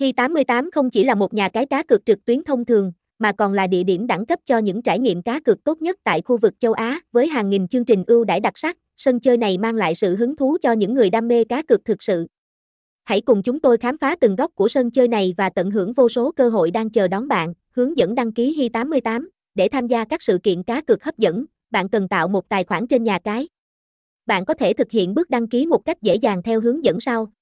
Hi88 không chỉ là một nhà cái cá cược trực tuyến thông thường, mà còn là địa điểm đẳng cấp cho những trải nghiệm cá cược tốt nhất tại khu vực châu Á, với hàng nghìn chương trình ưu đãi đặc sắc, sân chơi này mang lại sự hứng thú cho những người đam mê cá cược thực sự. Hãy cùng chúng tôi khám phá từng góc của sân chơi này và tận hưởng vô số cơ hội đang chờ đón bạn. Hướng dẫn đăng ký Hi88 để tham gia các sự kiện cá cược hấp dẫn, bạn cần tạo một tài khoản trên nhà cái. Bạn có thể thực hiện bước đăng ký một cách dễ dàng theo hướng dẫn sau.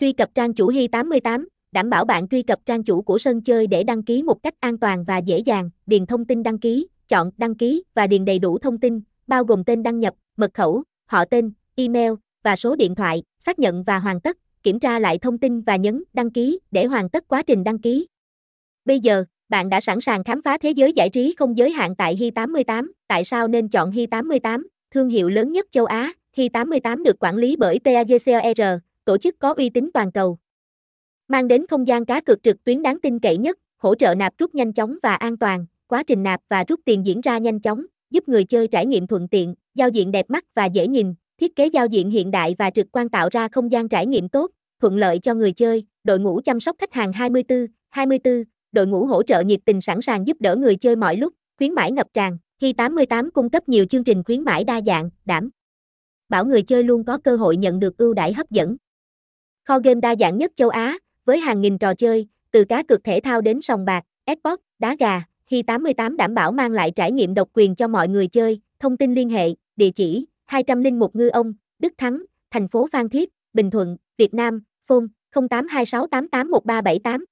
Truy cập trang chủ Hi88, đảm bảo bạn truy cập trang chủ của sân chơi để đăng ký một cách an toàn và dễ dàng, điền thông tin đăng ký, chọn đăng ký và điền đầy đủ thông tin, bao gồm tên đăng nhập, mật khẩu, họ tên, email và số điện thoại, xác nhận và hoàn tất, kiểm tra lại thông tin và nhấn đăng ký để hoàn tất quá trình đăng ký. Bây giờ, bạn đã sẵn sàng khám phá thế giới giải trí không giới hạn tại Hi88, tại sao nên chọn Hi88, thương hiệu lớn nhất châu Á, Hi88 được quản lý bởi PAGCOR, tổ chức có uy tín toàn cầu. Mang đến không gian cá cược trực tuyến đáng tin cậy nhất, hỗ trợ nạp rút nhanh chóng và an toàn, quá trình nạp và rút tiền diễn ra nhanh chóng, giúp người chơi trải nghiệm thuận tiện, giao diện đẹp mắt và dễ nhìn, thiết kế giao diện hiện đại và trực quan tạo ra không gian trải nghiệm tốt, thuận lợi cho người chơi, đội ngũ chăm sóc khách hàng 24, 24, đội ngũ hỗ trợ nhiệt tình sẵn sàng giúp đỡ người chơi mọi lúc, khuyến mãi ngập tràn, khi 88 cung cấp nhiều chương trình khuyến mãi đa dạng, đảm bảo người chơi luôn có cơ hội nhận được ưu đãi hấp dẫn. Kho game đa dạng nhất châu Á, với hàng nghìn trò chơi, từ cá cược thể thao đến sòng bạc, Xbox, đá gà, Hi 88 đảm bảo mang lại trải nghiệm độc quyền cho mọi người chơi, thông tin liên hệ, địa chỉ, 201 Ngư Ông, Đức Thắng, thành phố Phan Thiết, Bình Thuận, Việt Nam, phone 0826881378.